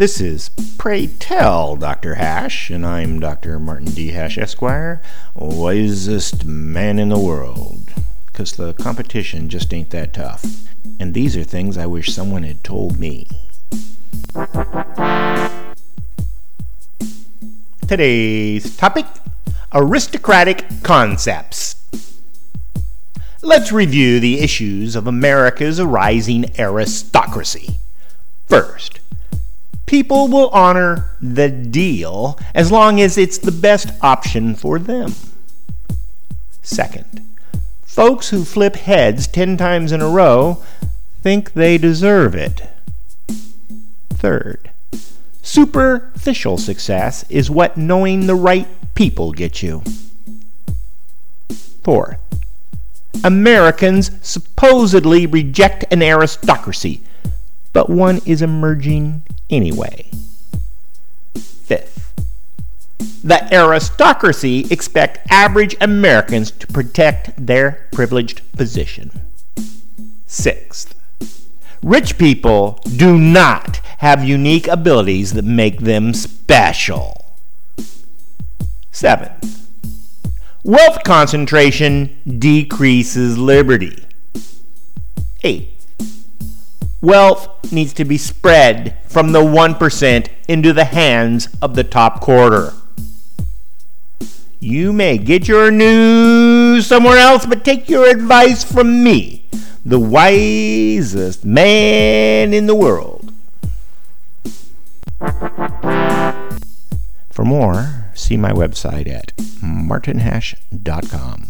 This is Pray Tell Dr. Hash, and I'm Dr. Martin D. Hash, Esquire, wisest man in the world. Because the competition just ain't that tough. And these are things I wish someone had told me. Today's topic aristocratic concepts. Let's review the issues of America's rising aristocracy. First, people will honor the deal as long as it's the best option for them. Second, folks who flip heads 10 times in a row think they deserve it. Third, superficial success is what knowing the right people get you. Fourth, Americans supposedly reject an aristocracy, but one is emerging anyway. Fifth, the aristocracy expect average Americans to protect their privileged position. Sixth, rich people do not have unique abilities that make them special. Seventh, Wealth concentration decreases liberty. 8. Wealth needs to be spread from the 1% into the hands of the top quarter. You may get your news somewhere else, but take your advice from me, the wisest man in the world. For more, see my website at martinhash.com.